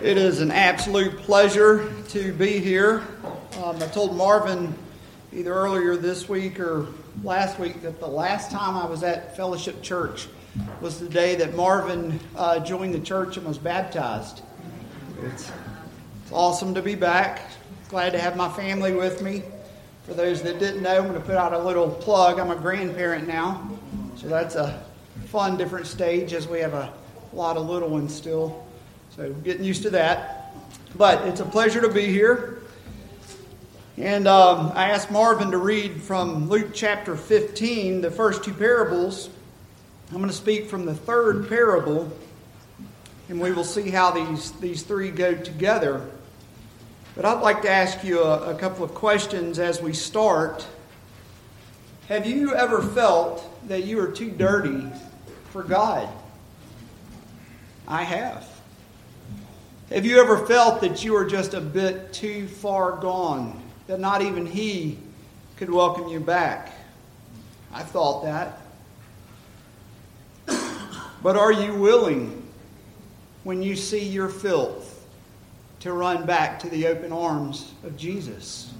It is an absolute pleasure to be here. Um, I told Marvin either earlier this week or last week that the last time I was at Fellowship Church was the day that Marvin uh, joined the church and was baptized. It's, it's awesome to be back. Glad to have my family with me. For those that didn't know, I'm going to put out a little plug. I'm a grandparent now, so that's a fun, different stage as we have a lot of little ones still. So getting used to that. But it's a pleasure to be here. And um, I asked Marvin to read from Luke chapter 15, the first two parables. I'm going to speak from the third parable, and we will see how these, these three go together. But I'd like to ask you a, a couple of questions as we start. Have you ever felt that you are too dirty for God? I have. Have you ever felt that you are just a bit too far gone, that not even He could welcome you back? I thought that. But are you willing, when you see your filth, to run back to the open arms of Jesus?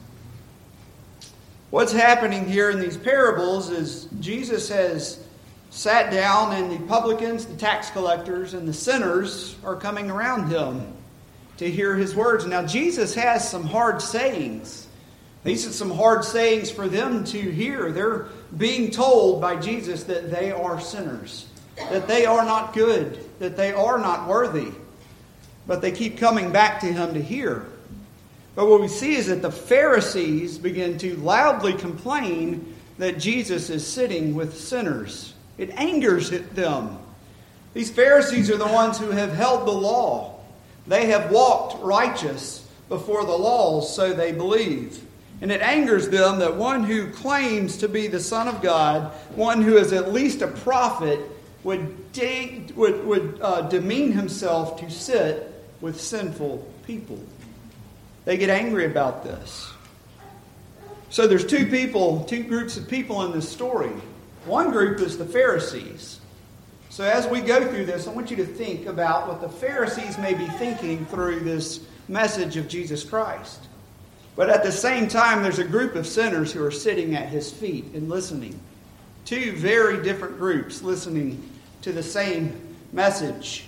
What's happening here in these parables is Jesus has sat down, and the publicans, the tax collectors, and the sinners are coming around him to hear his words. Now, Jesus has some hard sayings. These are some hard sayings for them to hear. They're being told by Jesus that they are sinners, that they are not good, that they are not worthy. But they keep coming back to him to hear. But what we see is that the Pharisees begin to loudly complain that Jesus is sitting with sinners. It angers them. These Pharisees are the ones who have held the law. They have walked righteous before the laws, so they believe. And it angers them that one who claims to be the Son of God, one who is at least a prophet, would, de- would, would uh, demean himself to sit with sinful people. They get angry about this. So there's two people, two groups of people in this story. One group is the Pharisees. So, as we go through this, I want you to think about what the Pharisees may be thinking through this message of Jesus Christ. But at the same time, there's a group of sinners who are sitting at his feet and listening. Two very different groups listening to the same message.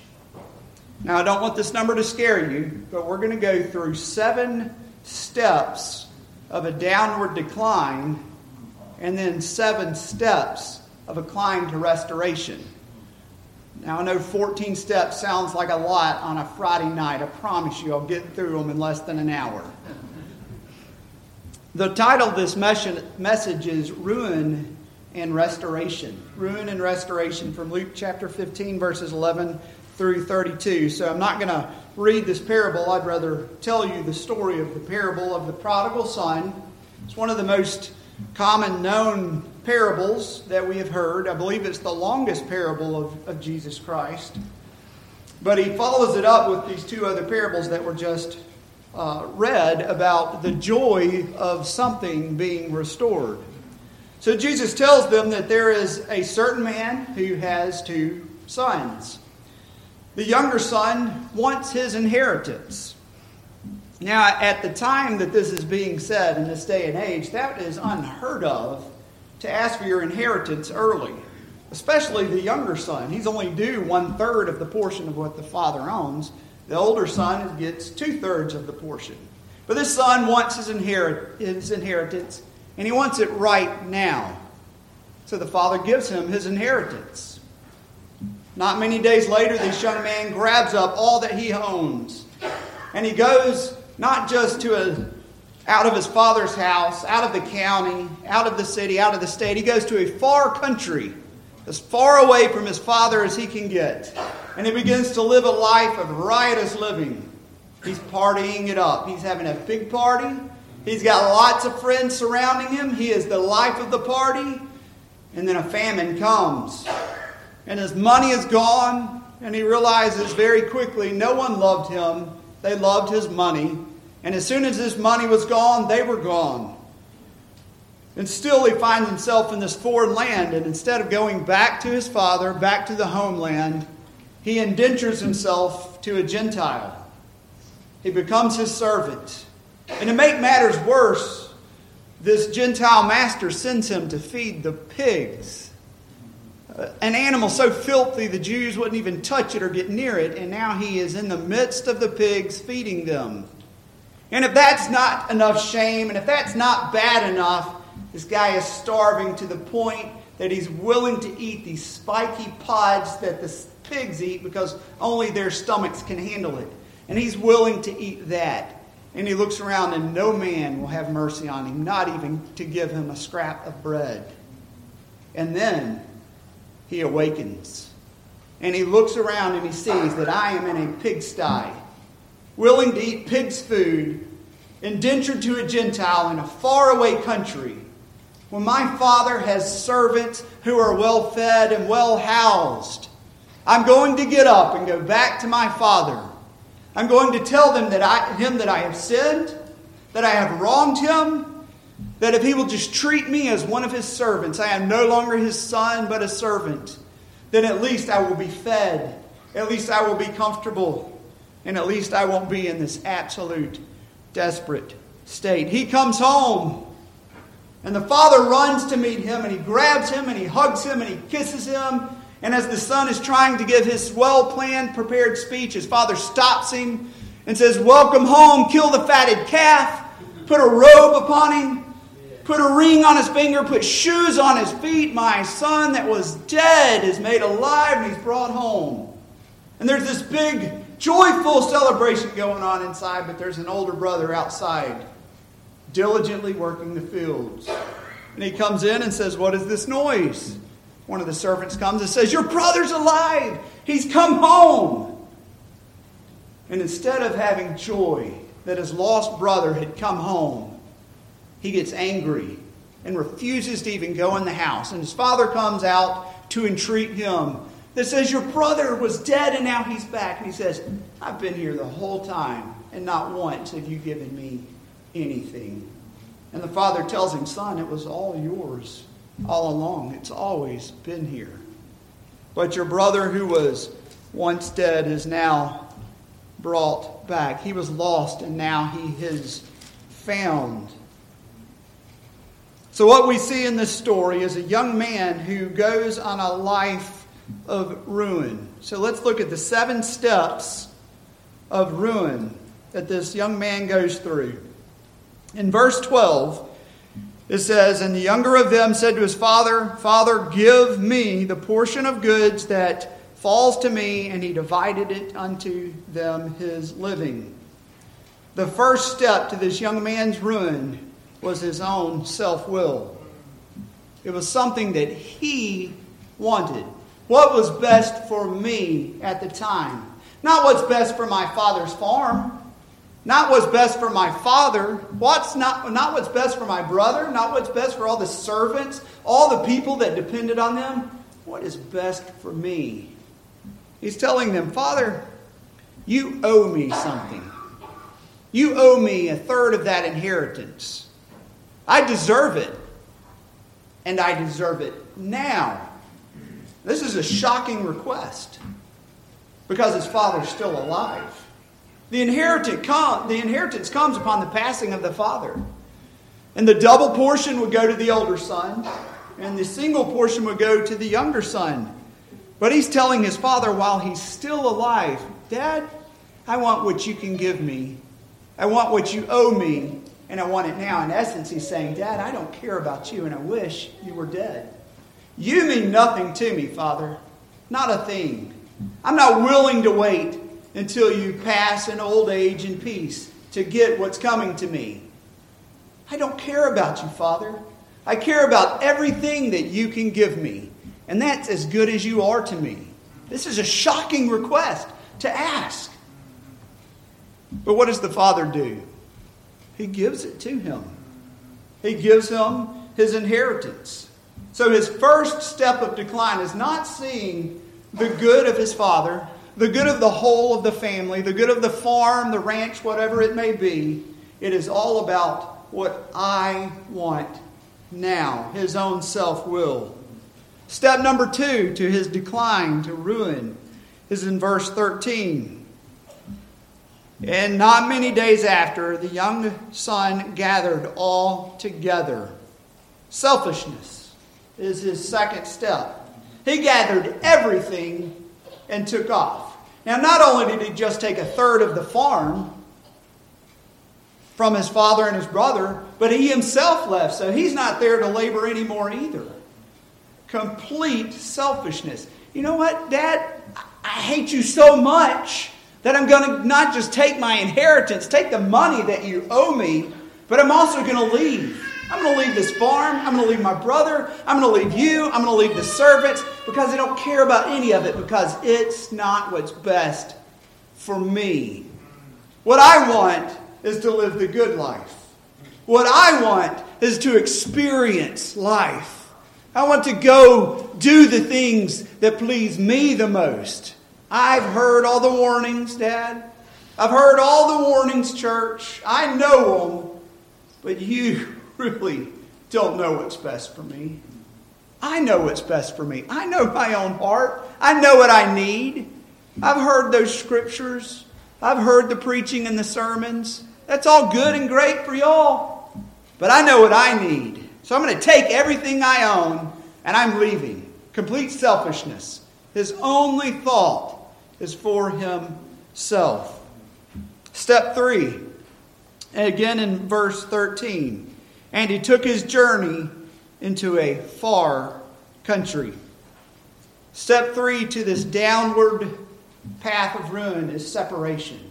Now, I don't want this number to scare you, but we're going to go through seven steps of a downward decline and then seven steps of a climb to restoration. Now, I know 14 steps sounds like a lot on a Friday night. I promise you I'll get through them in less than an hour. The title of this message is Ruin and Restoration. Ruin and Restoration from Luke chapter 15, verses 11 through 32. So I'm not going to read this parable. I'd rather tell you the story of the parable of the prodigal son. It's one of the most common known parables that we have heard. I believe it's the longest parable of, of Jesus Christ. But he follows it up with these two other parables that were just uh, read about the joy of something being restored. So Jesus tells them that there is a certain man who has two sons. The younger son wants his inheritance. Now, at the time that this is being said in this day and age, that is unheard of to ask for your inheritance early, especially the younger son. He's only due one third of the portion of what the father owns. The older son gets two thirds of the portion. But this son wants his, inherit- his inheritance, and he wants it right now. So the father gives him his inheritance. Not many days later, this young man grabs up all that he owns, and he goes not just to a, out of his father's house, out of the county, out of the city, out of the state. He goes to a far country, as far away from his father as he can get. And he begins to live a life of riotous living. He's partying it up. He's having a big party. He's got lots of friends surrounding him. He is the life of the party. And then a famine comes. And his money is gone. And he realizes very quickly no one loved him. They loved his money. And as soon as his money was gone, they were gone. And still, he finds himself in this foreign land. And instead of going back to his father, back to the homeland, he indentures himself to a Gentile. He becomes his servant. And to make matters worse, this Gentile master sends him to feed the pigs. Uh, an animal so filthy the Jews wouldn't even touch it or get near it, and now he is in the midst of the pigs feeding them. And if that's not enough shame, and if that's not bad enough, this guy is starving to the point that he's willing to eat these spiky pods that the pigs eat because only their stomachs can handle it. And he's willing to eat that. And he looks around, and no man will have mercy on him, not even to give him a scrap of bread. And then he awakens. And he looks around and he sees that I am in a pigsty, willing to eat pig's food, indentured to a Gentile in a faraway country when my father has servants who are well fed and well housed, I'm going to get up and go back to my father. I'm going to tell them that I, him that I have sinned, that I have wronged him, that if he will just treat me as one of his servants, I am no longer his son but a servant, then at least I will be fed, at least I will be comfortable, and at least I won't be in this absolute desperate state. He comes home. And the father runs to meet him and he grabs him and he hugs him and he kisses him. And as the son is trying to give his well planned, prepared speech, his father stops him and says, Welcome home, kill the fatted calf, put a robe upon him, put a ring on his finger, put shoes on his feet. My son that was dead is made alive and he's brought home. And there's this big, joyful celebration going on inside, but there's an older brother outside diligently working the fields. And he comes in and says, What is this noise? One of the servants comes and says, Your brother's alive. He's come home. And instead of having joy that his lost brother had come home, he gets angry and refuses to even go in the house. And his father comes out to entreat him. That says, Your brother was dead and now he's back. And he says, I've been here the whole time, and not once have you given me anything. And the father tells him, Son, it was all yours all along. It's always been here. But your brother who was once dead is now brought back. He was lost and now he is found. So, what we see in this story is a young man who goes on a life of ruin. So, let's look at the seven steps of ruin that this young man goes through. In verse 12, it says, And the younger of them said to his father, Father, give me the portion of goods that falls to me, and he divided it unto them his living. The first step to this young man's ruin was his own self will. It was something that he wanted. What was best for me at the time? Not what's best for my father's farm. Not what's best for my father, what's not, not what's best for my brother, not what's best for all the servants, all the people that depended on them. What is best for me? He's telling them, Father, you owe me something. You owe me a third of that inheritance. I deserve it. And I deserve it now. This is a shocking request because his father's still alive. The inheritance, com- the inheritance comes upon the passing of the father. And the double portion would go to the older son, and the single portion would go to the younger son. But he's telling his father while he's still alive, Dad, I want what you can give me. I want what you owe me, and I want it now. In essence, he's saying, Dad, I don't care about you, and I wish you were dead. You mean nothing to me, Father. Not a thing. I'm not willing to wait until you pass in old age in peace to get what's coming to me. I don't care about you, Father. I care about everything that you can give me. And that's as good as you are to me. This is a shocking request to ask. But what does the Father do? He gives it to him, He gives him his inheritance. So his first step of decline is not seeing the good of his Father the good of the whole of the family, the good of the farm, the ranch, whatever it may be. It is all about what I want now, his own self will. Step number two to his decline, to ruin, is in verse 13. And not many days after, the young son gathered all together. Selfishness is his second step. He gathered everything and took off. Now, not only did he just take a third of the farm from his father and his brother, but he himself left, so he's not there to labor anymore either. Complete selfishness. You know what, Dad? I hate you so much that I'm going to not just take my inheritance, take the money that you owe me, but I'm also going to leave. I'm going to leave this farm. I'm going to leave my brother. I'm going to leave you. I'm going to leave the servants because I don't care about any of it because it's not what's best for me. What I want is to live the good life. What I want is to experience life. I want to go do the things that please me the most. I've heard all the warnings, Dad. I've heard all the warnings, church. I know them. But you really don't know what's best for me. I know what's best for me. I know my own heart. I know what I need. I've heard those scriptures. I've heard the preaching and the sermons. That's all good and great for y'all. But I know what I need. So I'm going to take everything I own and I'm leaving. Complete selfishness. His only thought is for himself. Step three, again in verse 13. And he took his journey into a far country. Step three to this downward path of ruin is separation.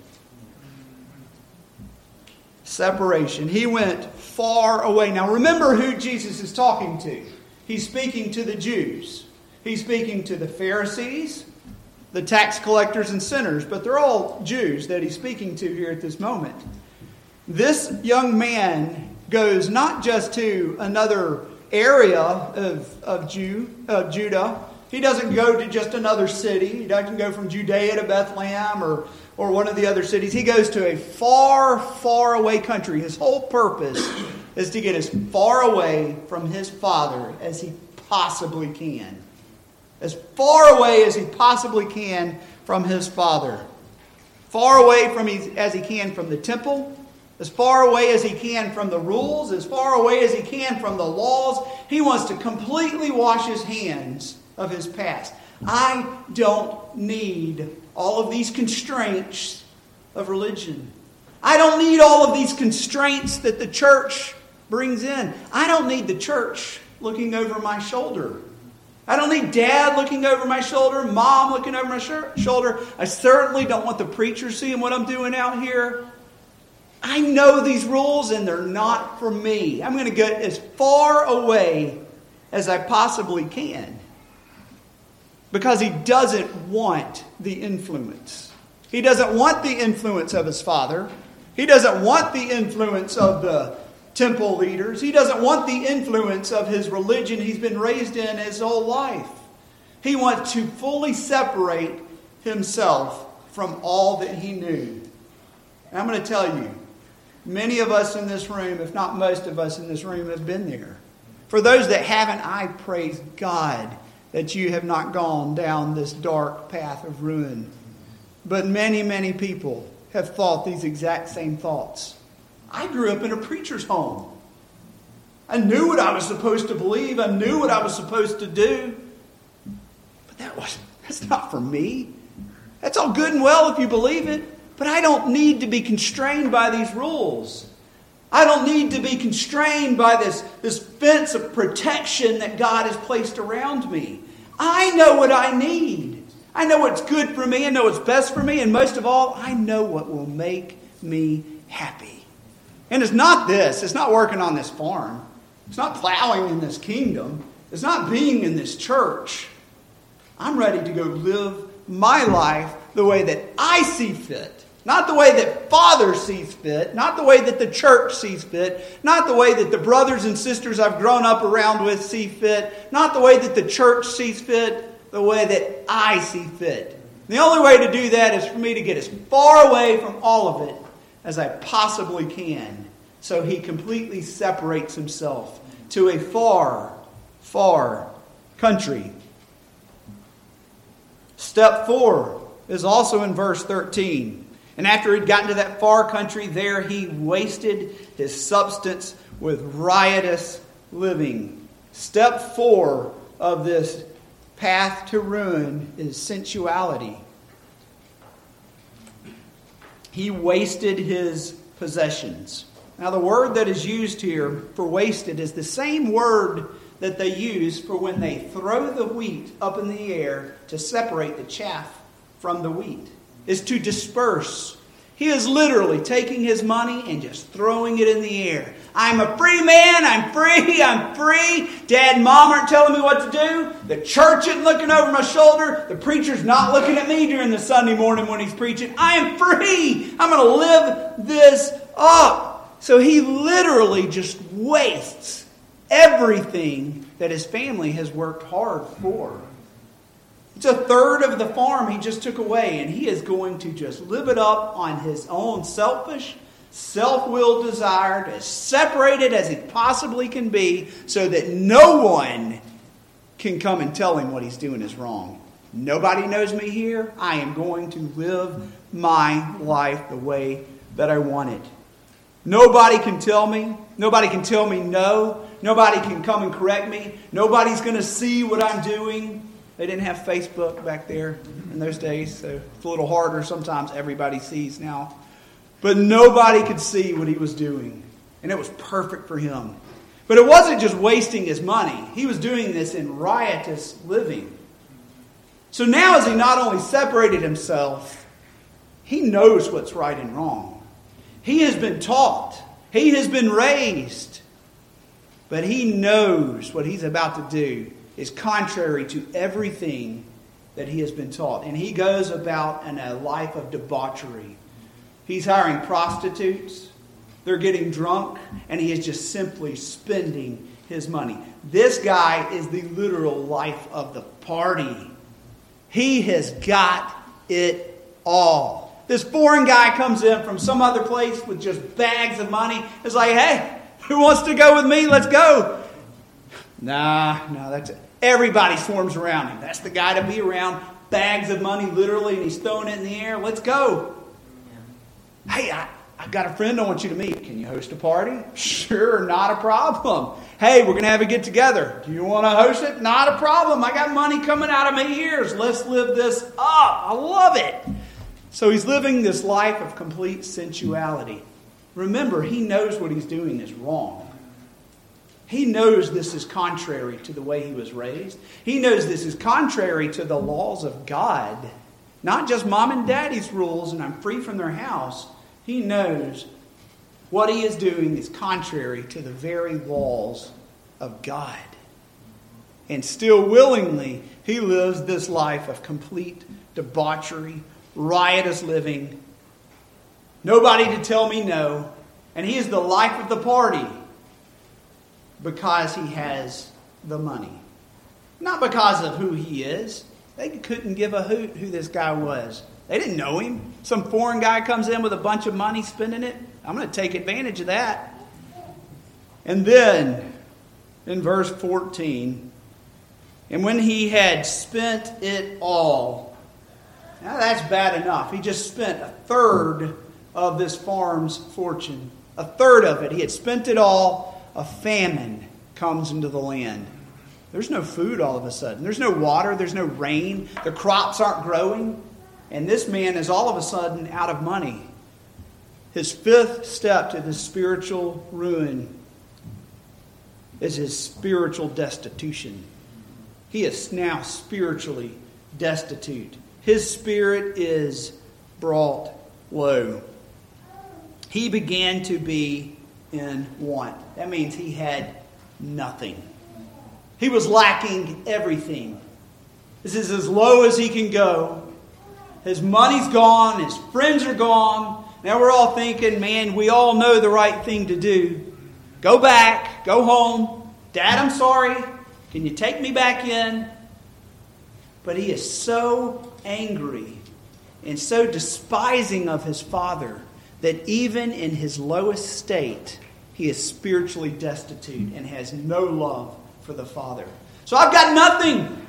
Separation. He went far away. Now remember who Jesus is talking to. He's speaking to the Jews, he's speaking to the Pharisees, the tax collectors and sinners, but they're all Jews that he's speaking to here at this moment. This young man goes not just to another area of, of, Jew, Judah, he doesn't go to just another city. He doesn't go from Judea to Bethlehem or, or one of the other cities. He goes to a far, far away country. His whole purpose is to get as far away from his father as he possibly can as far away as he possibly can from his Father. Far away from as he can from the temple, as far away as he can from the rules, as far away as he can from the laws. He wants to completely wash his hands of his past. I don't need all of these constraints of religion. I don't need all of these constraints that the church brings in. I don't need the church looking over my shoulder. I don't need dad looking over my shoulder, mom looking over my sh- shoulder. I certainly don't want the preacher seeing what I'm doing out here. I know these rules and they're not for me. I'm going to get as far away as I possibly can because he doesn't want the influence. He doesn't want the influence of his father. He doesn't want the influence of the temple leaders. He doesn't want the influence of his religion he's been raised in his whole life. He wants to fully separate himself from all that he knew. And I'm going to tell you, many of us in this room, if not most of us in this room, have been there. For those that haven't, I praise God that you have not gone down this dark path of ruin. But many, many people have thought these exact same thoughts. I grew up in a preacher's home. I knew what I was supposed to believe, I knew what I was supposed to do. But that was that's not for me. That's all good and well if you believe it, but I don't need to be constrained by these rules. I don't need to be constrained by this, this fence of protection that God has placed around me. I know what I need. I know what's good for me. I know what's best for me. And most of all, I know what will make me happy. And it's not this, it's not working on this farm, it's not plowing in this kingdom, it's not being in this church. I'm ready to go live my life the way that I see fit. Not the way that Father sees fit, not the way that the church sees fit, not the way that the brothers and sisters I've grown up around with see fit, not the way that the church sees fit, the way that I see fit. The only way to do that is for me to get as far away from all of it as I possibly can. So he completely separates himself to a far, far country. Step four is also in verse 13. And after he'd gotten to that far country, there he wasted his substance with riotous living. Step four of this path to ruin is sensuality. He wasted his possessions. Now, the word that is used here for wasted is the same word that they use for when they throw the wheat up in the air to separate the chaff from the wheat, is to disperse. He is literally taking his money and just throwing it in the air. I'm a free man. I'm free. I'm free. Dad and mom aren't telling me what to do. The church isn't looking over my shoulder. The preacher's not looking at me during the Sunday morning when he's preaching. I am free. I'm going to live this up. So he literally just wastes everything that his family has worked hard for. It's a third of the farm he just took away, and he is going to just live it up on his own selfish, self willed desire, as separated as he possibly can be, so that no one can come and tell him what he's doing is wrong. Nobody knows me here. I am going to live my life the way that I want it. Nobody can tell me. Nobody can tell me no. Nobody can come and correct me. Nobody's going to see what I'm doing. They didn't have Facebook back there in those days, so it's a little harder. Sometimes everybody sees now. But nobody could see what he was doing. And it was perfect for him. But it wasn't just wasting his money, he was doing this in riotous living. So now, as he not only separated himself, he knows what's right and wrong. He has been taught, he has been raised, but he knows what he's about to do is contrary to everything that he has been taught. And he goes about in a life of debauchery. He's hiring prostitutes, they're getting drunk, and he is just simply spending his money. This guy is the literal life of the party. He has got it all. This foreign guy comes in from some other place with just bags of money. It's like, hey, who wants to go with me? Let's go. Nah, no, that's it. Everybody swarms around him. That's the guy to be around. Bags of money, literally, and he's throwing it in the air. Let's go. Hey, I, I've got a friend I want you to meet. Can you host a party? Sure, not a problem. Hey, we're going to have a get together. Do you want to host it? Not a problem. I got money coming out of my ears. Let's live this up. I love it. So he's living this life of complete sensuality. Remember, he knows what he's doing is wrong. He knows this is contrary to the way he was raised. He knows this is contrary to the laws of God. Not just mom and daddy's rules and I'm free from their house. He knows what he is doing is contrary to the very laws of God. And still willingly, he lives this life of complete debauchery, riotous living. Nobody to tell me no. And he is the life of the party because he has the money. Not because of who he is. They couldn't give a hoot who this guy was. They didn't know him. Some foreign guy comes in with a bunch of money spending it. I'm going to take advantage of that. And then in verse 14, and when he had spent it all, now that's bad enough. He just spent a third of this farm's fortune. A third of it. He had spent it all a famine comes into the land. There's no food all of a sudden. There's no water. There's no rain. The crops aren't growing. And this man is all of a sudden out of money. His fifth step to this spiritual ruin is his spiritual destitution. He is now spiritually destitute. His spirit is brought low. He began to be in want. That means he had nothing. He was lacking everything. This is as low as he can go. His money's gone, his friends are gone. Now we're all thinking, man, we all know the right thing to do. Go back, go home. Dad, I'm sorry. Can you take me back in? But he is so angry and so despising of his father that even in his lowest state, he is spiritually destitute and has no love for the Father. So I've got nothing.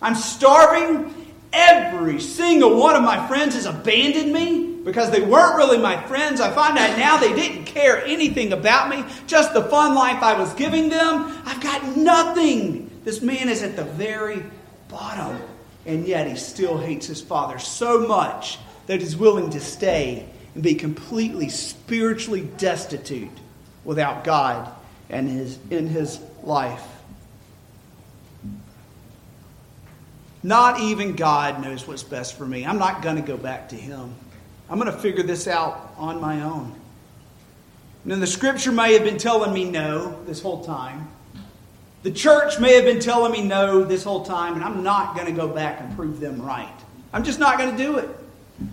I'm starving. Every single one of my friends has abandoned me because they weren't really my friends. I find out now they didn't care anything about me, just the fun life I was giving them. I've got nothing. This man is at the very bottom, and yet he still hates his father so much that he's willing to stay and be completely spiritually destitute without God and his, in his life. Not even God knows what's best for me. I'm not going to go back to Him. I'm going to figure this out on my own. And the scripture may have been telling me no this whole time. The church may have been telling me no this whole time, and I'm not going to go back and prove them right. I'm just not going to do it.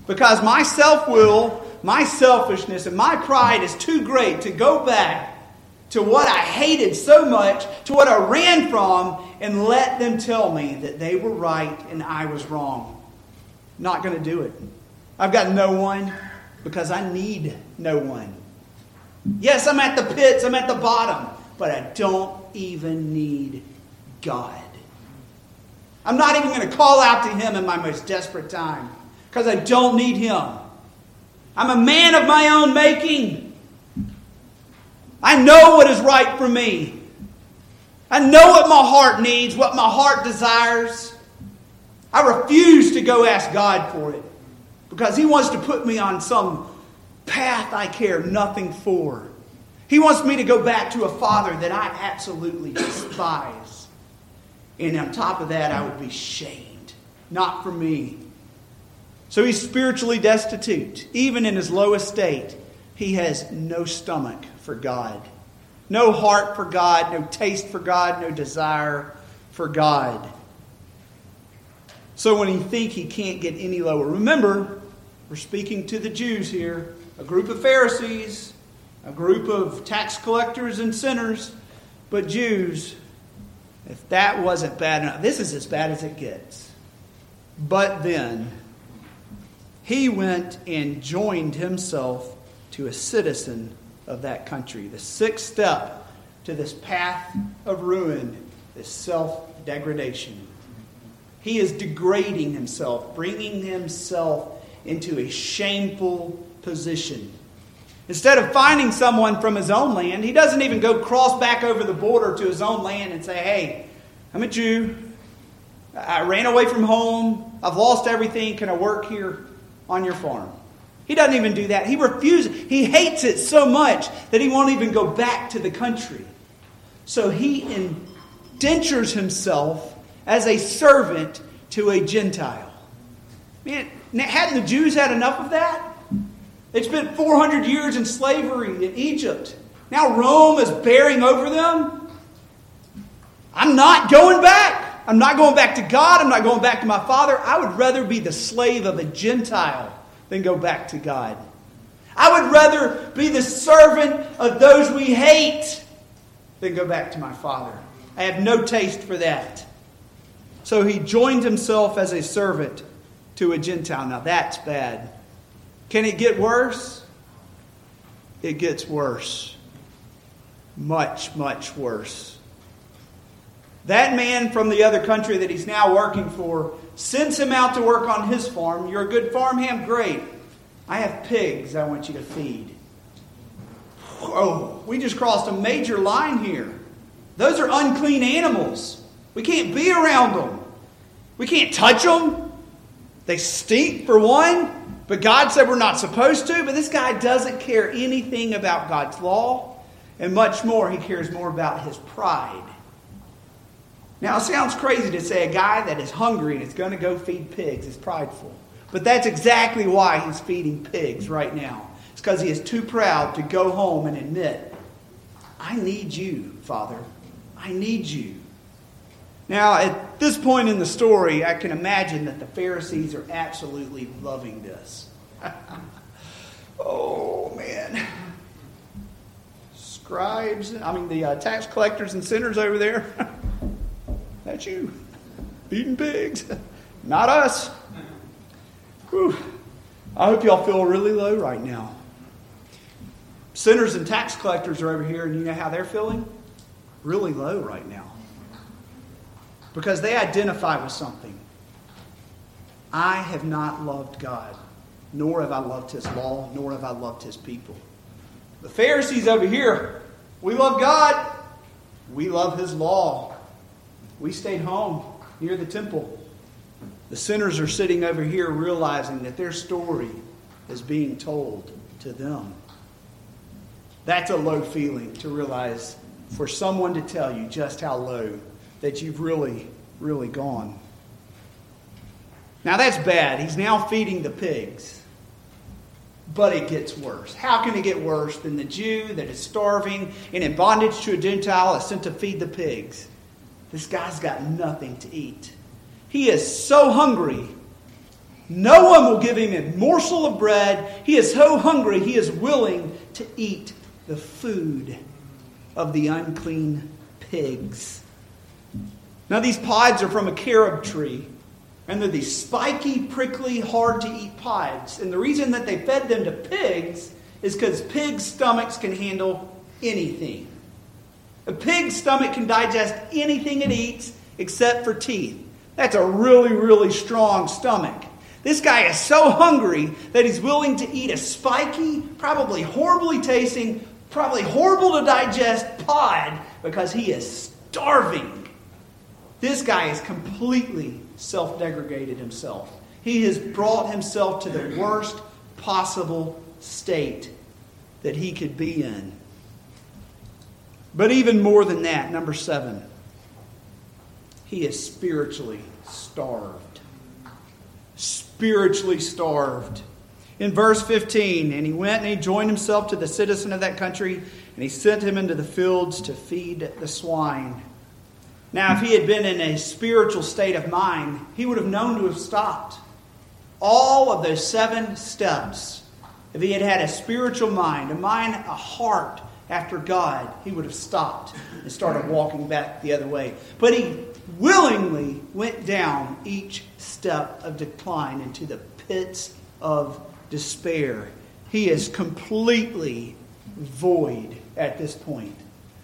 Because my self will, my selfishness, and my pride is too great to go back to what I hated so much, to what I ran from, and let them tell me that they were right and I was wrong. Not going to do it. I've got no one because I need no one. Yes, I'm at the pits, I'm at the bottom, but I don't even need God. I'm not even going to call out to Him in my most desperate time because I don't need Him. I'm a man of my own making. I know what is right for me. I know what my heart needs, what my heart desires. I refuse to go ask God for it because He wants to put me on some path I care nothing for. He wants me to go back to a father that I absolutely despise. And on top of that, I would be shamed. Not for me. So he's spiritually destitute. Even in his lowest state, he has no stomach for God. No heart for God, no taste for God, no desire for God. So when he think he can't get any lower, remember, we're speaking to the Jews here, a group of Pharisees, a group of tax collectors and sinners, but Jews, if that wasn't bad enough, this is as bad as it gets. But then he went and joined himself to a citizen of that country. The sixth step to this path of ruin is self degradation. He is degrading himself, bringing himself into a shameful position. Instead of finding someone from his own land, he doesn't even go cross back over the border to his own land and say, Hey, I'm a Jew. I ran away from home. I've lost everything. Can I work here on your farm? He doesn't even do that. He refuses. He hates it so much that he won't even go back to the country. So he indentures himself as a servant to a Gentile. Man, hadn't the Jews had enough of that? They spent 400 years in slavery in Egypt. Now Rome is bearing over them. I'm not going back. I'm not going back to God. I'm not going back to my father. I would rather be the slave of a Gentile than go back to God. I would rather be the servant of those we hate than go back to my Father. I have no taste for that. So he joined himself as a servant to a Gentile. Now that's bad. Can it get worse? It gets worse. Much, much worse. That man from the other country that he's now working for sends him out to work on his farm. You're a good farmhand? Great. I have pigs I want you to feed. Oh, we just crossed a major line here. Those are unclean animals. We can't be around them. We can't touch them. They stink, for one, but God said we're not supposed to. But this guy doesn't care anything about God's law, and much more, he cares more about his pride. Now, it sounds crazy to say a guy that is hungry and is going to go feed pigs is prideful. But that's exactly why he's feeding pigs right now. It's because he is too proud to go home and admit, I need you, Father. I need you. Now, at this point in the story, I can imagine that the Pharisees are absolutely loving this. oh, man. Scribes, I mean, the uh, tax collectors and sinners over there. That's you. Feeding pigs. Not us. Whew. I hope y'all feel really low right now. Sinners and tax collectors are over here, and you know how they're feeling? Really low right now. Because they identify with something. I have not loved God nor have I loved his law, nor have I loved his people. The Pharisees over here, we love God, we love his law. We stayed home near the temple. The sinners are sitting over here realizing that their story is being told to them. That's a low feeling to realize for someone to tell you just how low that you've really, really gone. Now that's bad. He's now feeding the pigs. But it gets worse. How can it get worse than the Jew that is starving and in bondage to a Gentile is sent to feed the pigs? This guy's got nothing to eat. He is so hungry. No one will give him a morsel of bread. He is so hungry, he is willing to eat the food of the unclean pigs. Now, these pods are from a carob tree, and they're these spiky, prickly, hard to eat pods. And the reason that they fed them to pigs is because pigs' stomachs can handle anything. A pig's stomach can digest anything it eats except for teeth. That's a really, really strong stomach. This guy is so hungry that he's willing to eat a spiky, probably horribly tasting, probably horrible to digest pod because he is starving. This guy is completely self degraded himself. He has brought himself to the worst possible state that he could be in. But even more than that, number seven, he is spiritually starved. Spiritually starved. In verse 15, and he went and he joined himself to the citizen of that country, and he sent him into the fields to feed the swine. Now, if he had been in a spiritual state of mind, he would have known to have stopped. All of those seven steps, if he had had a spiritual mind, a mind, a heart after God, he would have stopped and started walking back the other way. But he willingly went down each step of decline into the pits of despair. He is completely void at this point.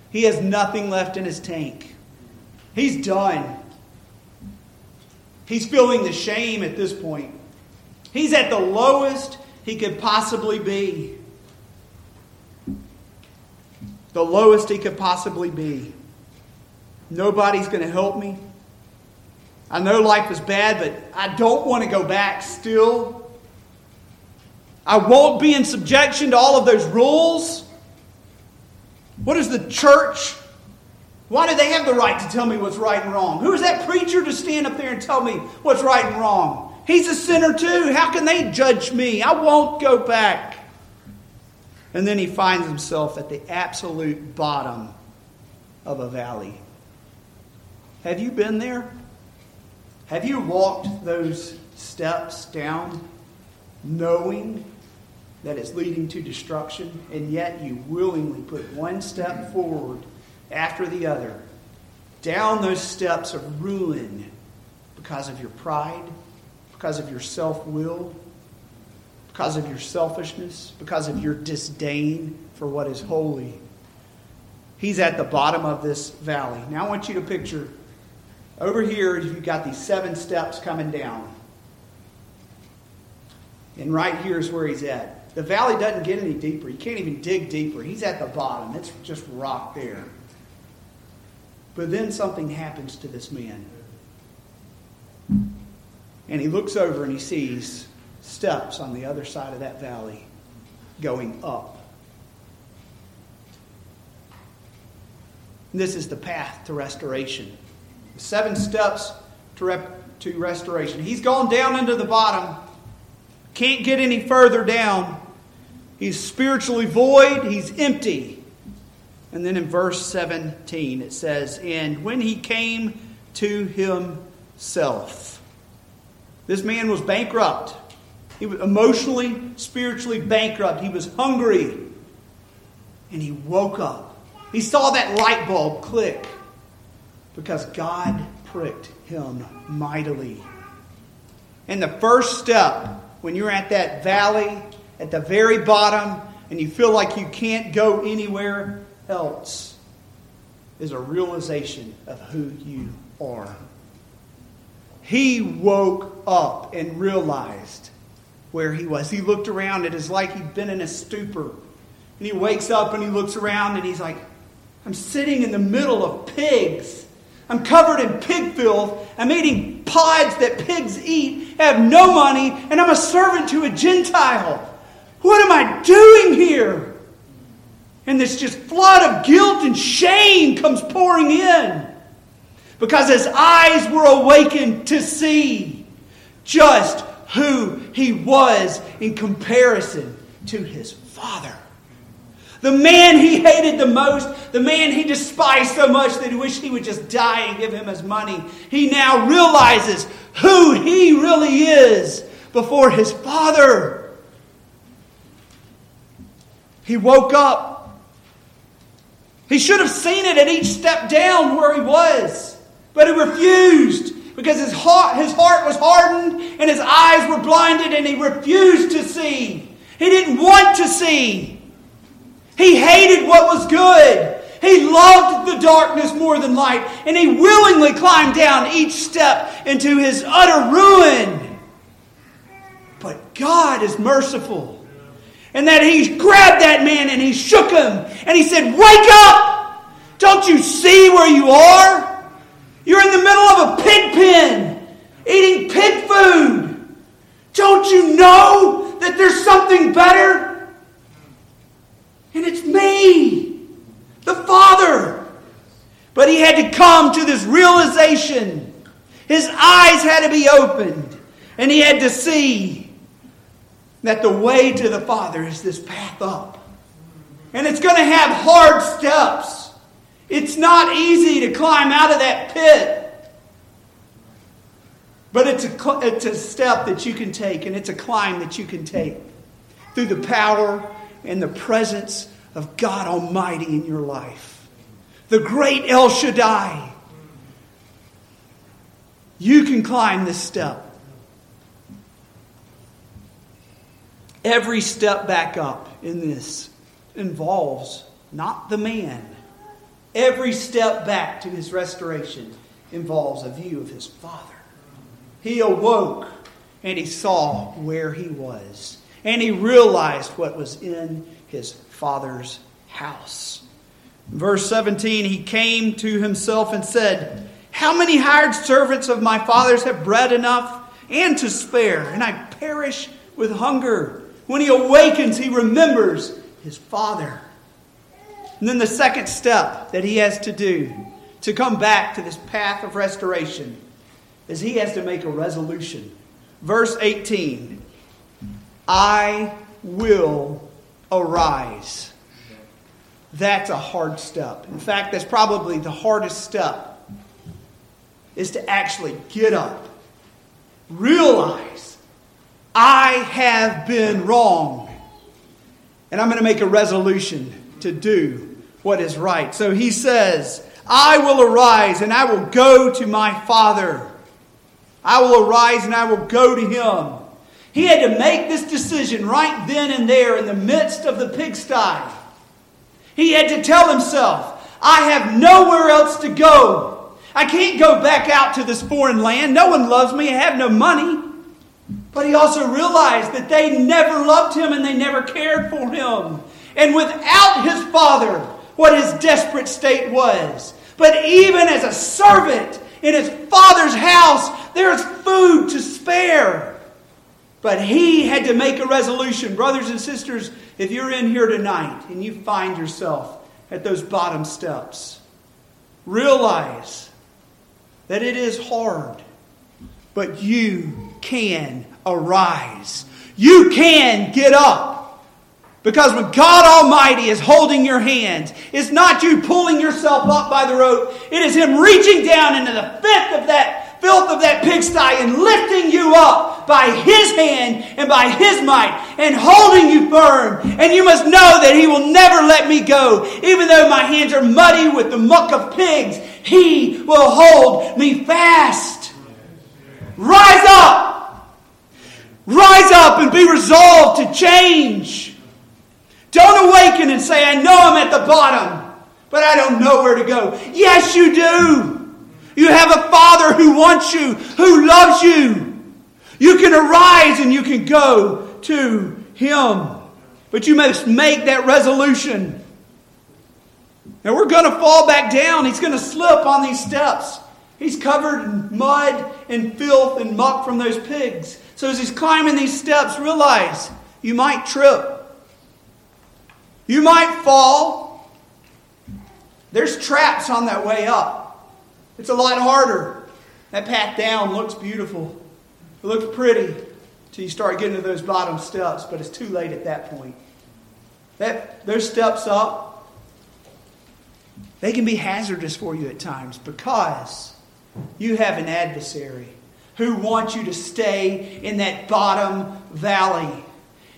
He has nothing left in his tank. He's done. He's feeling the shame at this point. He's at the lowest he could possibly be. The lowest he could possibly be. Nobody's going to help me. I know life is bad, but I don't want to go back still. I won't be in subjection to all of those rules. What is the church? Why do they have the right to tell me what's right and wrong? Who is that preacher to stand up there and tell me what's right and wrong? He's a sinner too. How can they judge me? I won't go back. And then he finds himself at the absolute bottom of a valley. Have you been there? Have you walked those steps down knowing that it's leading to destruction, and yet you willingly put one step forward after the other down those steps of ruin because of your pride, because of your self will, because of your selfishness, because of your disdain for what is holy. He's at the bottom of this valley. Now I want you to picture over here, you've got these seven steps coming down. And right here is where he's at. The valley doesn't get any deeper. You can't even dig deeper. He's at the bottom. It's just rock there. But then something happens to this man. And he looks over and he sees steps on the other side of that valley going up. This is the path to restoration. Seven steps to, rep- to restoration. He's gone down into the bottom can't get any further down. He's spiritually void, he's empty. And then in verse 17 it says, And when he came to himself, this man was bankrupt. He was emotionally, spiritually bankrupt. He was hungry. And he woke up. He saw that light bulb click because God pricked him mightily. And the first step when you're at that valley at the very bottom and you feel like you can't go anywhere else is a realization of who you are. He woke up and realized where he was. He looked around. It is like he'd been in a stupor. And he wakes up and he looks around and he's like, I'm sitting in the middle of pigs. I'm covered in pig filth. I'm eating pods that pigs eat. I have no money, and I'm a servant to a Gentile. What am I doing here? And this just flood of guilt and shame comes pouring in because his eyes were awakened to see just who he was in comparison to his father. The man he hated the most, the man he despised so much that he wished he would just die and give him his money, he now realizes who he really is before his father. He woke up. He should have seen it at each step down where he was, but he refused because his heart, his heart was hardened and his eyes were blinded and he refused to see. He didn't want to see. He hated what was good. He loved the darkness more than light and he willingly climbed down each step into his utter ruin. But God is merciful. And that he grabbed that man and he shook him and he said, Wake up! Don't you see where you are? You're in the middle of a pig pen, eating pig food. Don't you know that there's something better? And it's me, the Father. But he had to come to this realization. His eyes had to be opened, and he had to see that the way to the Father is this path up. And it's going to have hard steps. It's not easy to climb out of that pit. But it's a, it's a step that you can take, and it's a climb that you can take through the power and the presence of God Almighty in your life. The great El Shaddai. You can climb this step. Every step back up in this involves not the man, Every step back to his restoration involves a view of his Father. He awoke and he saw where he was, and he realized what was in his Father's house. Verse 17 He came to himself and said, How many hired servants of my father's have bread enough and to spare, and I perish with hunger? When he awakens, he remembers his father and then the second step that he has to do to come back to this path of restoration is he has to make a resolution. Verse 18 I will arise. That's a hard step. In fact, that's probably the hardest step is to actually get up, realize I have been wrong, and I'm going to make a resolution to do what is right. So he says, I will arise and I will go to my father. I will arise and I will go to him. He had to make this decision right then and there in the midst of the pigsty. He had to tell himself, I have nowhere else to go. I can't go back out to this foreign land. No one loves me. I have no money. But he also realized that they never loved him and they never cared for him. And without his father, what his desperate state was. But even as a servant in his father's house, there's food to spare. But he had to make a resolution. Brothers and sisters, if you're in here tonight and you find yourself at those bottom steps, realize that it is hard, but you can arise. You can get up. Because when God Almighty is holding your hands, it's not you pulling yourself up by the rope. It is Him reaching down into the fifth of that filth of that pigsty and lifting you up by His hand and by His might and holding you firm. And you must know that He will never let me go. Even though my hands are muddy with the muck of pigs, He will hold me fast. Rise up! Rise up and be resolved to change. Don't awaken and say, I know I'm at the bottom, but I don't know where to go. Yes, you do. You have a Father who wants you, who loves you. You can arise and you can go to Him. But you must make that resolution. Now we're going to fall back down. He's going to slip on these steps. He's covered in mud and filth and muck from those pigs. So as he's climbing these steps, realize you might trip. You might fall. There's traps on that way up. It's a lot harder. That path down looks beautiful. It looks pretty till you start getting to those bottom steps, but it's too late at that point. That, those steps up, they can be hazardous for you at times because you have an adversary who wants you to stay in that bottom valley.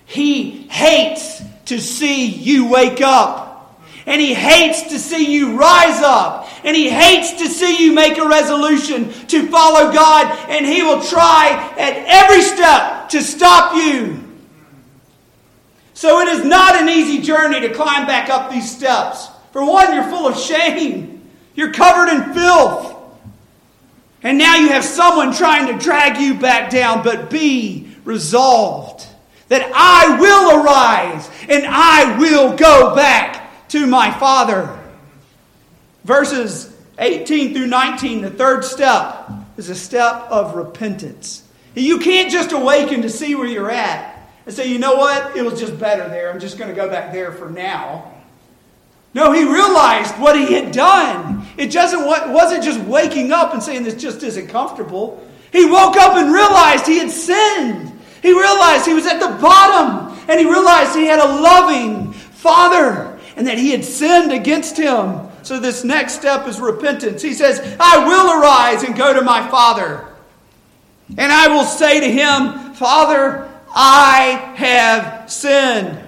He hates to see you wake up. And he hates to see you rise up. And he hates to see you make a resolution to follow God. And he will try at every step to stop you. So it is not an easy journey to climb back up these steps. For one, you're full of shame. You're covered in filth. And now you have someone trying to drag you back down. But be resolved that I will arise and I will go back to my Father. Verses 18 through 19, the third step is a step of repentance. You can't just awaken to see where you're at and say, you know what? It was just better there. I'm just going to go back there for now. No, he realized what he had done. It wasn't just waking up and saying this just isn't comfortable. He woke up and realized he had sinned. He realized he was at the bottom and he realized he had a loving father and that he had sinned against him. So, this next step is repentance. He says, I will arise and go to my father. And I will say to him, Father, I have sinned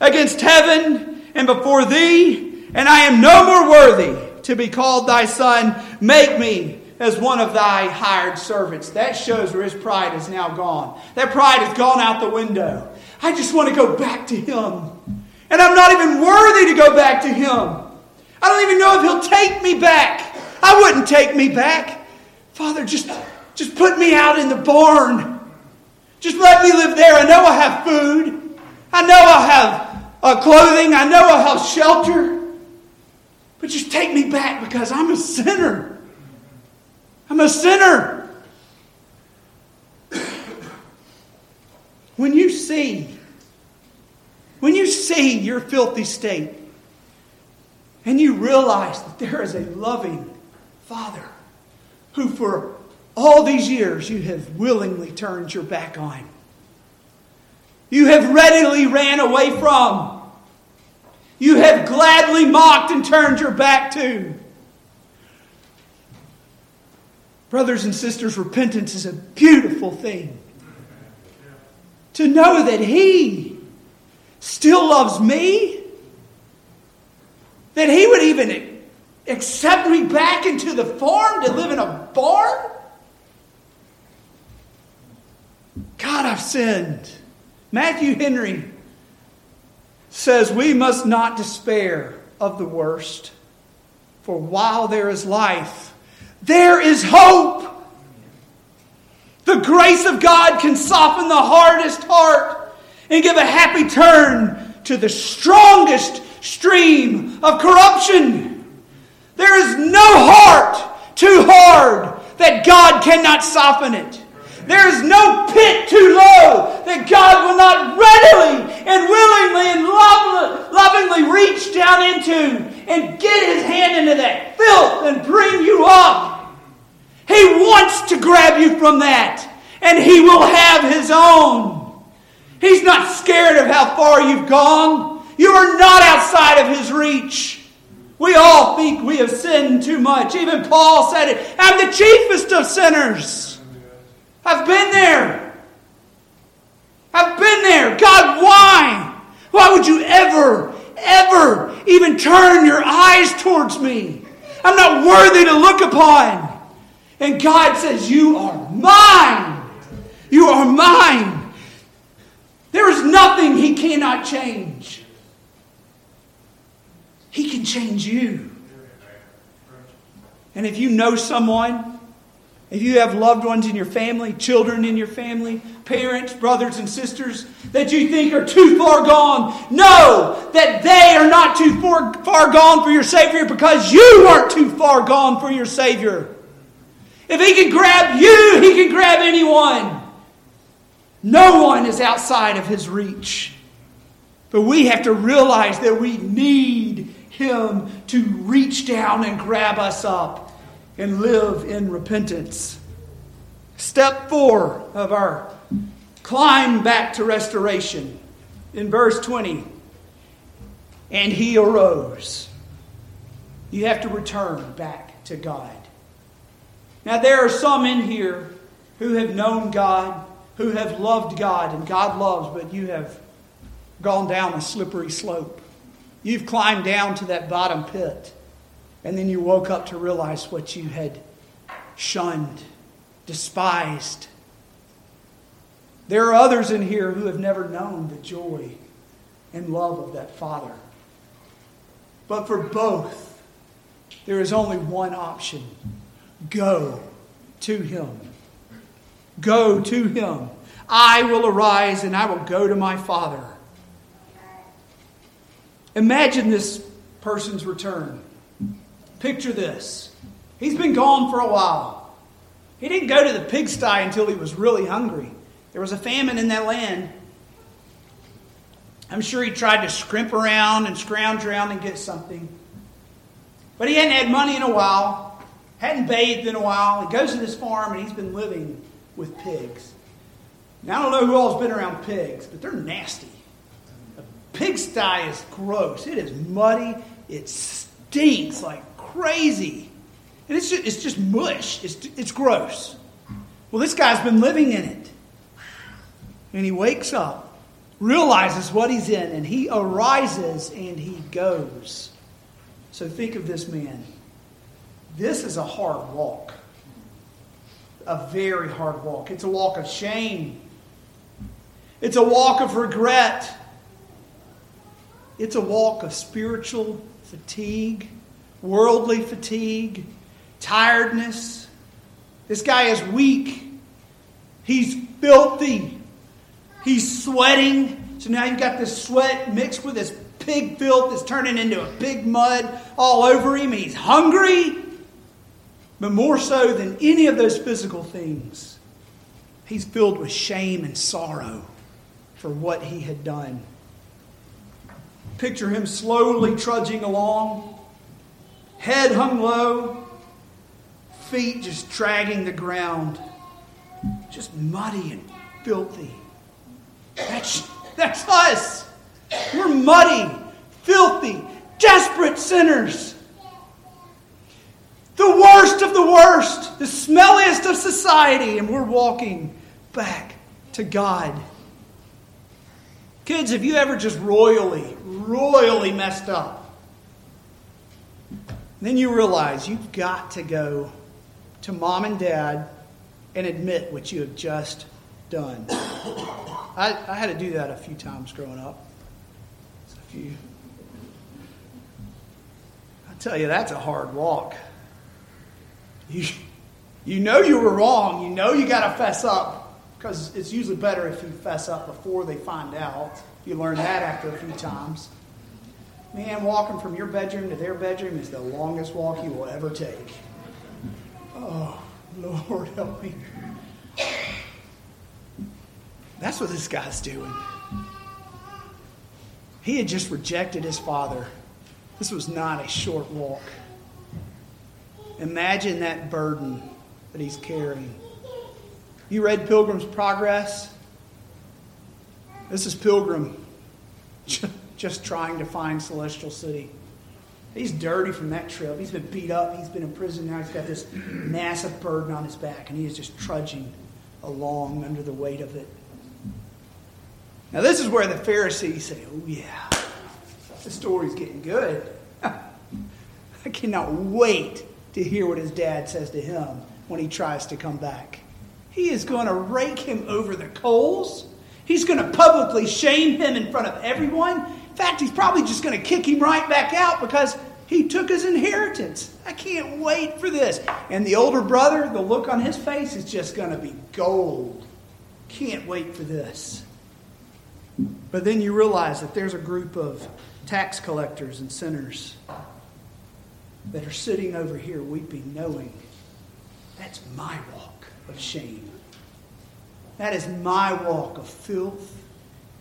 against heaven and before thee, and I am no more worthy to be called thy son. Make me as one of thy hired servants. That shows where his pride is now gone. That pride has gone out the window. I just want to go back to him. And I'm not even worthy to go back to him. I don't even know if he'll take me back. I wouldn't take me back. Father, just, just put me out in the barn. Just let me live there. I know I have food. I know I have uh, clothing. I know I have shelter. But just take me back because I'm a sinner. I'm a sinner. when you see, when you see your filthy state, and you realize that there is a loving Father who, for all these years, you have willingly turned your back on, you have readily ran away from, you have gladly mocked and turned your back to. Brothers and sisters, repentance is a beautiful thing. To know that He still loves me, that He would even accept me back into the farm to live in a barn. God, I've sinned. Matthew Henry says we must not despair of the worst, for while there is life, there is hope. The grace of God can soften the hardest heart and give a happy turn to the strongest stream of corruption. There is no heart too hard that God cannot soften it. There is no pit too low that God will not readily and willingly and lovingly reach down into and get his hand into that filth and bring you up. He wants to grab you from that, and he will have his own. He's not scared of how far you've gone. You are not outside of his reach. We all think we have sinned too much. Even Paul said it. I'm the chiefest of sinners. I've been there. I've been there. God, why? Why would you ever, ever even turn your eyes towards me? I'm not worthy to look upon. And God says, You are mine. You are mine. There is nothing He cannot change. He can change you. And if you know someone if you have loved ones in your family, children in your family, parents, brothers, and sisters that you think are too far gone. Know that they are not too far, far gone for your Savior because you weren't too far gone for your Savior. If He can grab you, He can grab anyone. No one is outside of His reach. But we have to realize that we need Him to reach down and grab us up and live in repentance. Step four of our climb back to restoration. In verse 20, and he arose. You have to return back to God. Now, there are some in here who have known God, who have loved God, and God loves, but you have gone down a slippery slope. You've climbed down to that bottom pit, and then you woke up to realize what you had shunned, despised, there are others in here who have never known the joy and love of that Father. But for both, there is only one option go to Him. Go to Him. I will arise and I will go to my Father. Imagine this person's return. Picture this. He's been gone for a while. He didn't go to the pigsty until he was really hungry. There was a famine in that land. I'm sure he tried to scrimp around and scrounge around and get something. But he hadn't had money in a while, hadn't bathed in a while. He goes to this farm and he's been living with pigs. Now, I don't know who all's been around pigs, but they're nasty. Pigsty is gross. It is muddy. It stinks like crazy. And it's just, it's just mush. It's, it's gross. Well, this guy's been living in it. And he wakes up, realizes what he's in, and he arises and he goes. So think of this man. This is a hard walk. A very hard walk. It's a walk of shame. It's a walk of regret. It's a walk of spiritual fatigue, worldly fatigue, tiredness. This guy is weak. He's filthy. He's sweating. So now you've got this sweat mixed with this pig filth that's turning into a big mud all over him. He's hungry. But more so than any of those physical things, he's filled with shame and sorrow for what he had done. Picture him slowly trudging along, head hung low, feet just dragging the ground, just muddy and filthy. That's, that's us. We're muddy, filthy, desperate sinners. The worst of the worst, the smelliest of society, and we're walking back to God. Kids, have you ever just royally, royally messed up? Then you realize you've got to go to mom and dad and admit what you have just done. I, I had to do that a few times growing up. a few. I tell you, that's a hard walk. You, you know you were wrong. You know you got to fess up because it's usually better if you fess up before they find out. You learn that after a few times. Man, walking from your bedroom to their bedroom is the longest walk you will ever take. Oh, Lord help me. That's what this guy's doing. He had just rejected his father. This was not a short walk. Imagine that burden that he's carrying. You read Pilgrim's Progress? This is Pilgrim just trying to find Celestial City. He's dirty from that trip. He's been beat up. He's been in prison. Now he's got this massive burden on his back, and he is just trudging along under the weight of it. Now, this is where the Pharisees say, Oh, yeah, the story's getting good. I cannot wait to hear what his dad says to him when he tries to come back. He is going to rake him over the coals. He's going to publicly shame him in front of everyone. In fact, he's probably just going to kick him right back out because he took his inheritance. I can't wait for this. And the older brother, the look on his face is just going to be gold. Can't wait for this. But then you realize that there's a group of tax collectors and sinners that are sitting over here weeping, knowing that's my walk of shame. That is my walk of filth,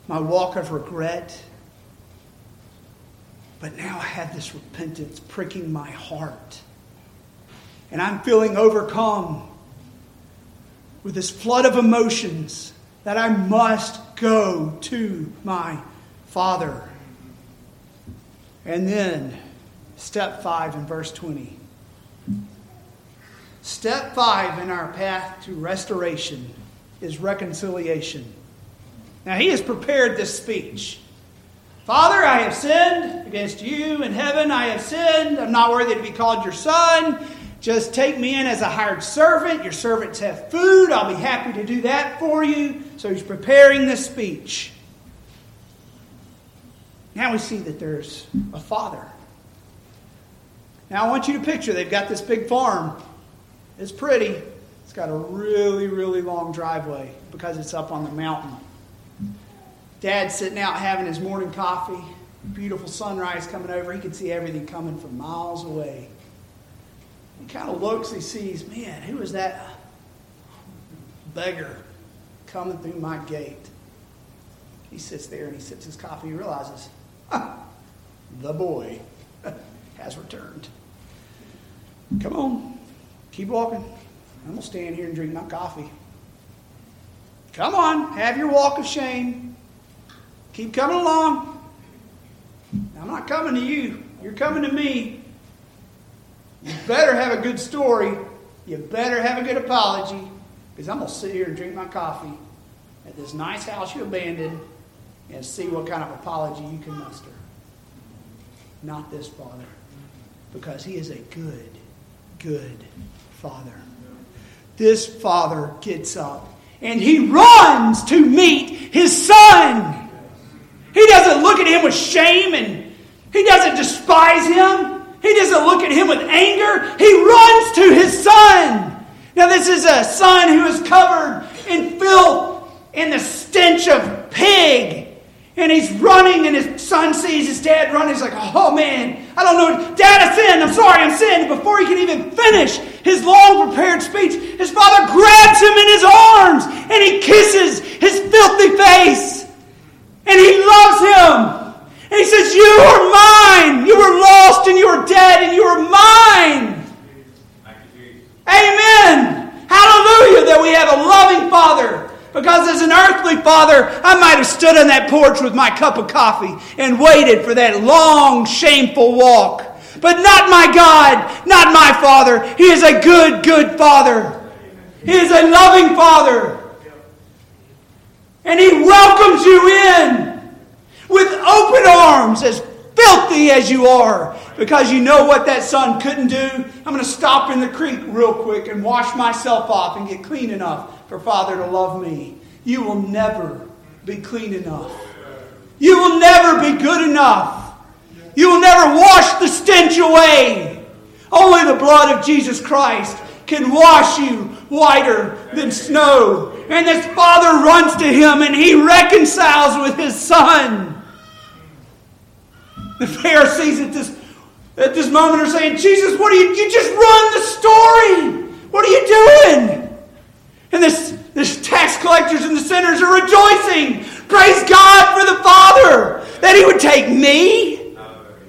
my walk of regret. But now I have this repentance pricking my heart. And I'm feeling overcome with this flood of emotions that I must go to my Father. And then, step five in verse 20. Step five in our path to restoration is reconciliation. Now, he has prepared this speech. Father, I have sinned against you in heaven. I have sinned. I'm not worthy to be called your son. Just take me in as a hired servant. Your servants have food. I'll be happy to do that for you. So he's preparing this speech. Now we see that there's a father. Now I want you to picture they've got this big farm. It's pretty. Got a really, really long driveway because it's up on the mountain. Dad's sitting out having his morning coffee. Beautiful sunrise coming over. He can see everything coming from miles away. He kind of looks, he sees, man, who is that beggar coming through my gate? He sits there and he sips his coffee. He realizes, the boy has returned. Come on, keep walking. I'm going to stand here and drink my coffee. Come on, have your walk of shame. Keep coming along. I'm not coming to you, you're coming to me. You better have a good story. You better have a good apology because I'm going to sit here and drink my coffee at this nice house you abandoned and see what kind of apology you can muster. Not this Father, because He is a good, good Father. This Father gets up and He runs to meet His Son. He doesn't look at Him with shame and He doesn't despise Him. He doesn't look at him with anger. He runs to his son. Now, this is a son who is covered in filth and the stench of pig. And he's running, and his son sees his dad running. He's like, oh man, I don't know. Dad, I sinned. I'm sorry, I'm sinned. Before he can even finish his long prepared speech, his father grabs him in his arms and he kisses his filthy face. And he loves him. And he says, You are mine. You were lost and you were dead and you are mine. Amen. Hallelujah that we have a loving Father. Because as an earthly father, I might have stood on that porch with my cup of coffee and waited for that long, shameful walk. But not my God, not my Father. He is a good, good Father. He is a loving Father. And He welcomes you in with open arms, as filthy as you are, because you know what that son couldn't do. I'm going to stop in the creek real quick and wash myself off and get clean enough for Father to love me. You will never be clean enough. You will never be good enough. You will never wash the stench away. Only the blood of Jesus Christ can wash you whiter than snow. And this father runs to him and he reconciles with his son. The Pharisees at this, at this moment are saying, Jesus, what are you? You just run the story. What are you doing? And this, this tax collectors and the sinners are rejoicing. Praise God for the Father that He would take me,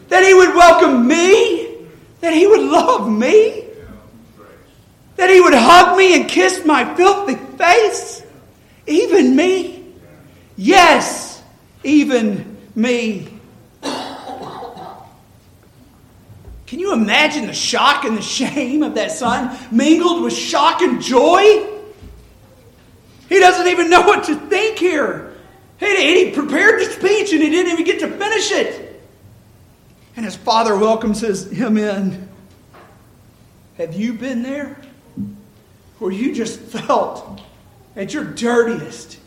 that He would welcome me, that He would love me, that He would hug me and kiss my filthy face. Even me. Yes, even me. Can you imagine the shock and the shame of that son mingled with shock and joy? He doesn't even know what to think here. He, he prepared the speech and he didn't even get to finish it. And his father welcomes his, him in. Have you been there? Where you just felt at your dirtiest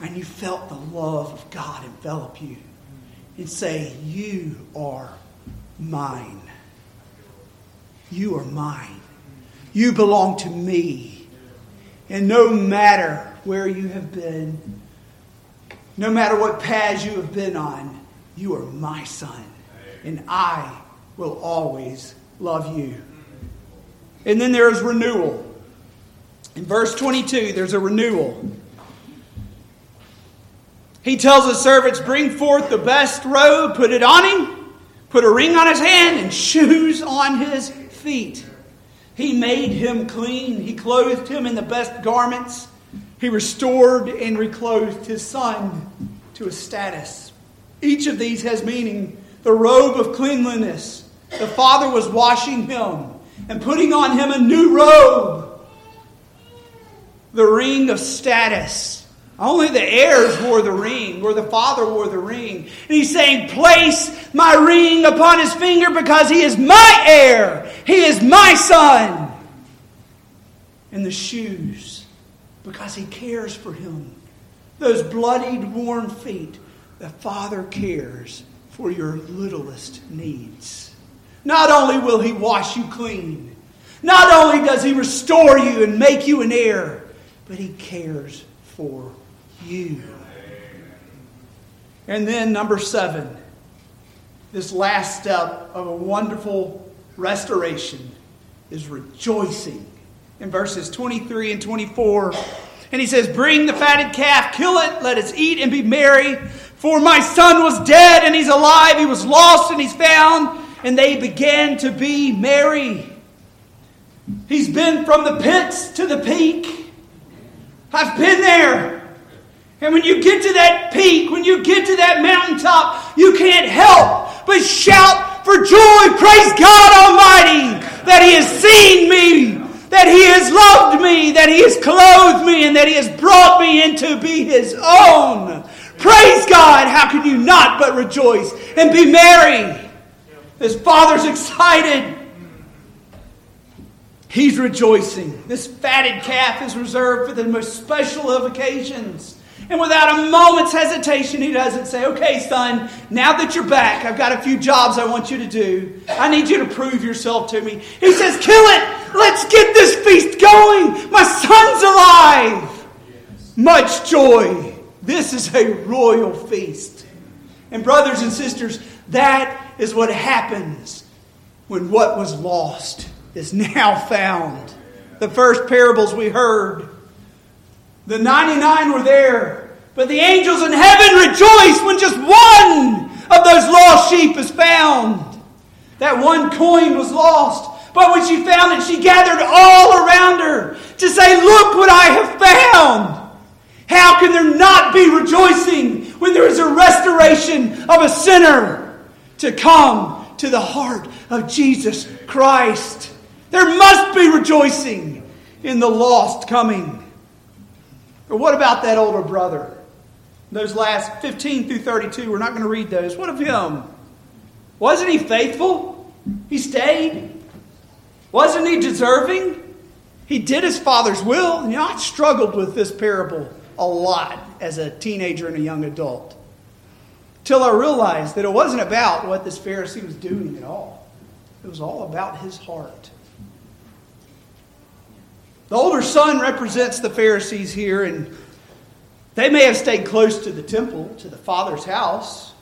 and you felt the love of God envelop you and say, You are mine. You are mine. You belong to me. And no matter where you have been, no matter what paths you have been on, you are my son, and I will always love you. And then there is renewal. In verse 22, there's a renewal. He tells his servants, Bring forth the best robe, put it on him, put a ring on his hand, and shoes on his feet. He made him clean. He clothed him in the best garments. He restored and reclothed his son to a status. Each of these has meaning. The robe of cleanliness. The father was washing him and putting on him a new robe. The ring of status. Only the heirs wore the ring, or the father wore the ring. And he's saying, Place my ring upon his finger because he is my heir. He is my son. And the shoes because he cares for him. Those bloodied, worn feet. The father cares for your littlest needs. Not only will he wash you clean, not only does he restore you and make you an heir, but he cares for you. And then, number seven, this last step of a wonderful restoration is rejoicing. In verses 23 and 24, and he says, Bring the fatted calf, kill it, let us eat and be merry. For my son was dead and he's alive, he was lost and he's found. And they began to be merry. He's been from the pits to the peak. I've been there. And when you get to that peak, when you get to that mountaintop, you can't help but shout for joy. Praise God Almighty that He has seen me, that He has loved me, that He has clothed me, and that He has brought me into be His own. Praise God. How can you not but rejoice and be merry? His father's excited. He's rejoicing. This fatted calf is reserved for the most special of occasions. And without a moment's hesitation, he doesn't say, Okay, son, now that you're back, I've got a few jobs I want you to do. I need you to prove yourself to me. He says, Kill it. Let's get this feast going. My son's alive. Much joy. This is a royal feast. And, brothers and sisters, that is what happens when what was lost is now found. The first parables we heard the 99 were there, but the angels in heaven rejoice when just one of those lost sheep is found. That one coin was lost, but when she found it, she gathered all around her to say, Look what I have found. How can there not be rejoicing when there is a restoration of a sinner to come to the heart of Jesus Christ? There must be rejoicing in the lost coming. Or what about that older brother? Those last 15 through 32, we're not going to read those. What of him? Wasn't he faithful? He stayed. Wasn't he deserving? He did his father's will. You know, I struggled with this parable a lot as a teenager and a young adult. Till I realized that it wasn't about what this Pharisee was doing at all. It was all about his heart. The older son represents the Pharisees here, and they may have stayed close to the temple, to the Father's house,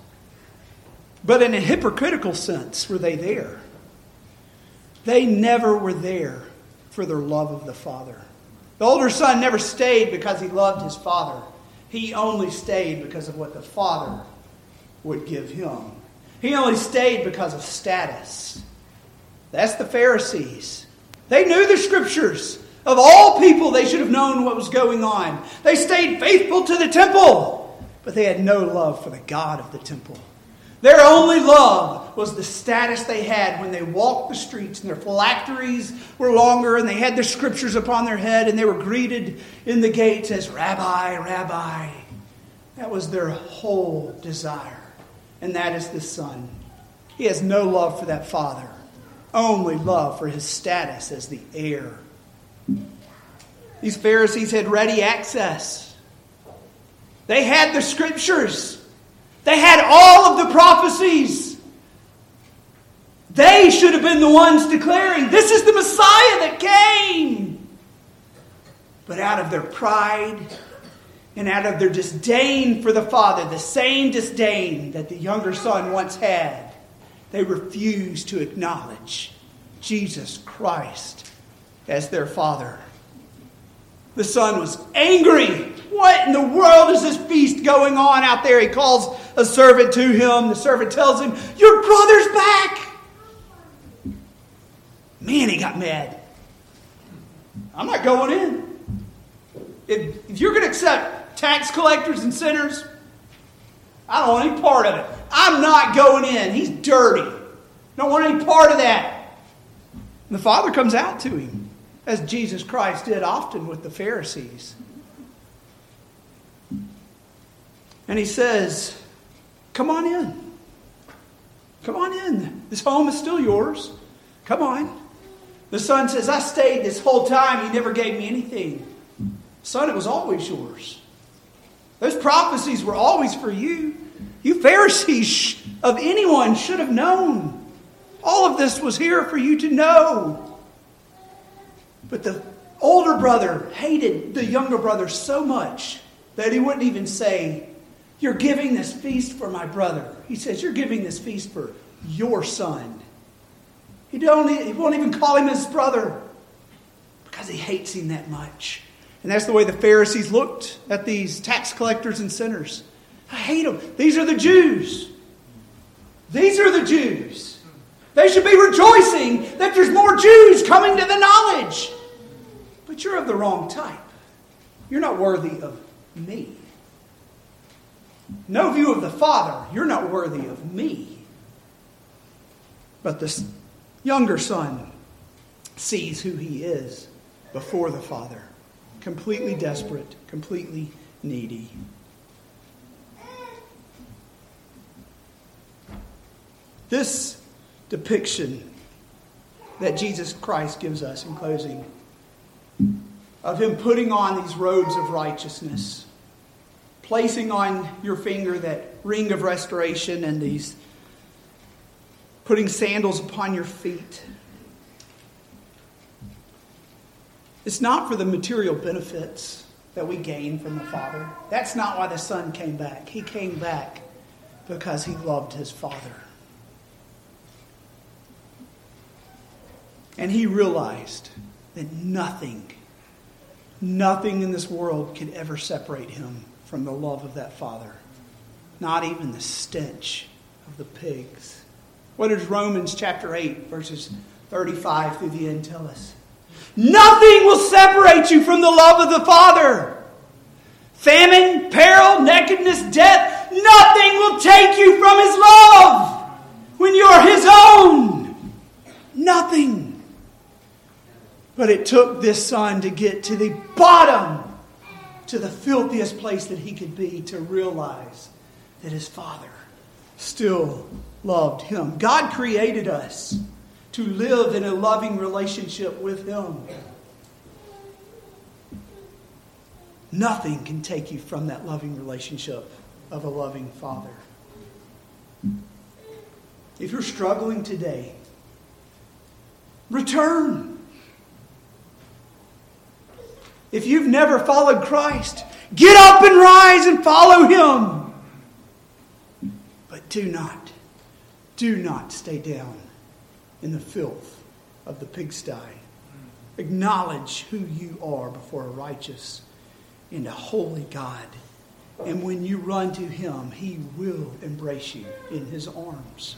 but in a hypocritical sense, were they there? They never were there for their love of the Father. The older son never stayed because he loved his father. He only stayed because of what the father would give him. He only stayed because of status. That's the Pharisees. They knew the scriptures. Of all people, they should have known what was going on. They stayed faithful to the temple, but they had no love for the God of the temple. Their only love was the status they had when they walked the streets and their phylacteries were longer and they had their scriptures upon their head and they were greeted in the gates as Rabbi, Rabbi. That was their whole desire. And that is the Son. He has no love for that Father, only love for his status as the heir these Pharisees had ready access. They had the scriptures. They had all of the prophecies. They should have been the ones declaring, This is the Messiah that came. But out of their pride And out of their disdain for the Father, the same disdain that the younger son once had, they refused to acknowledge Jesus Christ as their Father. The son was angry. What in the world is this feast going on out there? He calls a servant to him. The servant tells him, Your brother's back. Man, he got mad. I'm not going in. If, if you're going to accept tax collectors and sinners, I don't want any part of it. I'm not going in. He's dirty. Don't want any part of that. And the Father comes out to him, as Jesus Christ did often with the Pharisees. And he says, Come on in. Come on in. This home is still yours. Come on. The son says, I stayed this whole time. You never gave me anything. Son, it was always yours. Those prophecies were always for you. You Pharisees of anyone should have known. All of this was here for you to know. But the older brother hated the younger brother so much that he wouldn't even say, You're giving this feast for my brother. He says, You're giving this feast for your son. He, don't, he won't even call him his brother because he hates him that much. And that's the way the Pharisees looked at these tax collectors and sinners. I hate them. These are the Jews. These are the Jews. They should be rejoicing that there's more Jews coming to the knowledge. But you're of the wrong type. You're not worthy of me. No view of the Father. You're not worthy of me. But the younger son sees who he is before the Father completely desperate, completely needy. This depiction that Jesus Christ gives us in closing of him putting on these robes of righteousness, placing on your finger that ring of restoration and these putting sandals upon your feet. It's not for the material benefits that we gain from the Father. That's not why the Son came back. He came back because he loved his Father. And he realized that nothing, nothing in this world could ever separate him from the love of that Father. Not even the stench of the pigs. What does Romans chapter 8, verses 35 through the end tell us? Nothing will separate you from the love of the Father. Famine, peril, nakedness, death, nothing will take you from His love when you're His own. Nothing. But it took this son to get to the bottom, to the filthiest place that he could be, to realize that his father still loved him. God created us to live in a loving relationship with him. Nothing can take you from that loving relationship of a loving father. If you're struggling today, return. If you've never followed Christ, get up and rise and follow him. But do not do not stay down in the filth of the pigsty. Acknowledge who you are before a righteous and a holy God. And when you run to Him, He will embrace you in His arms.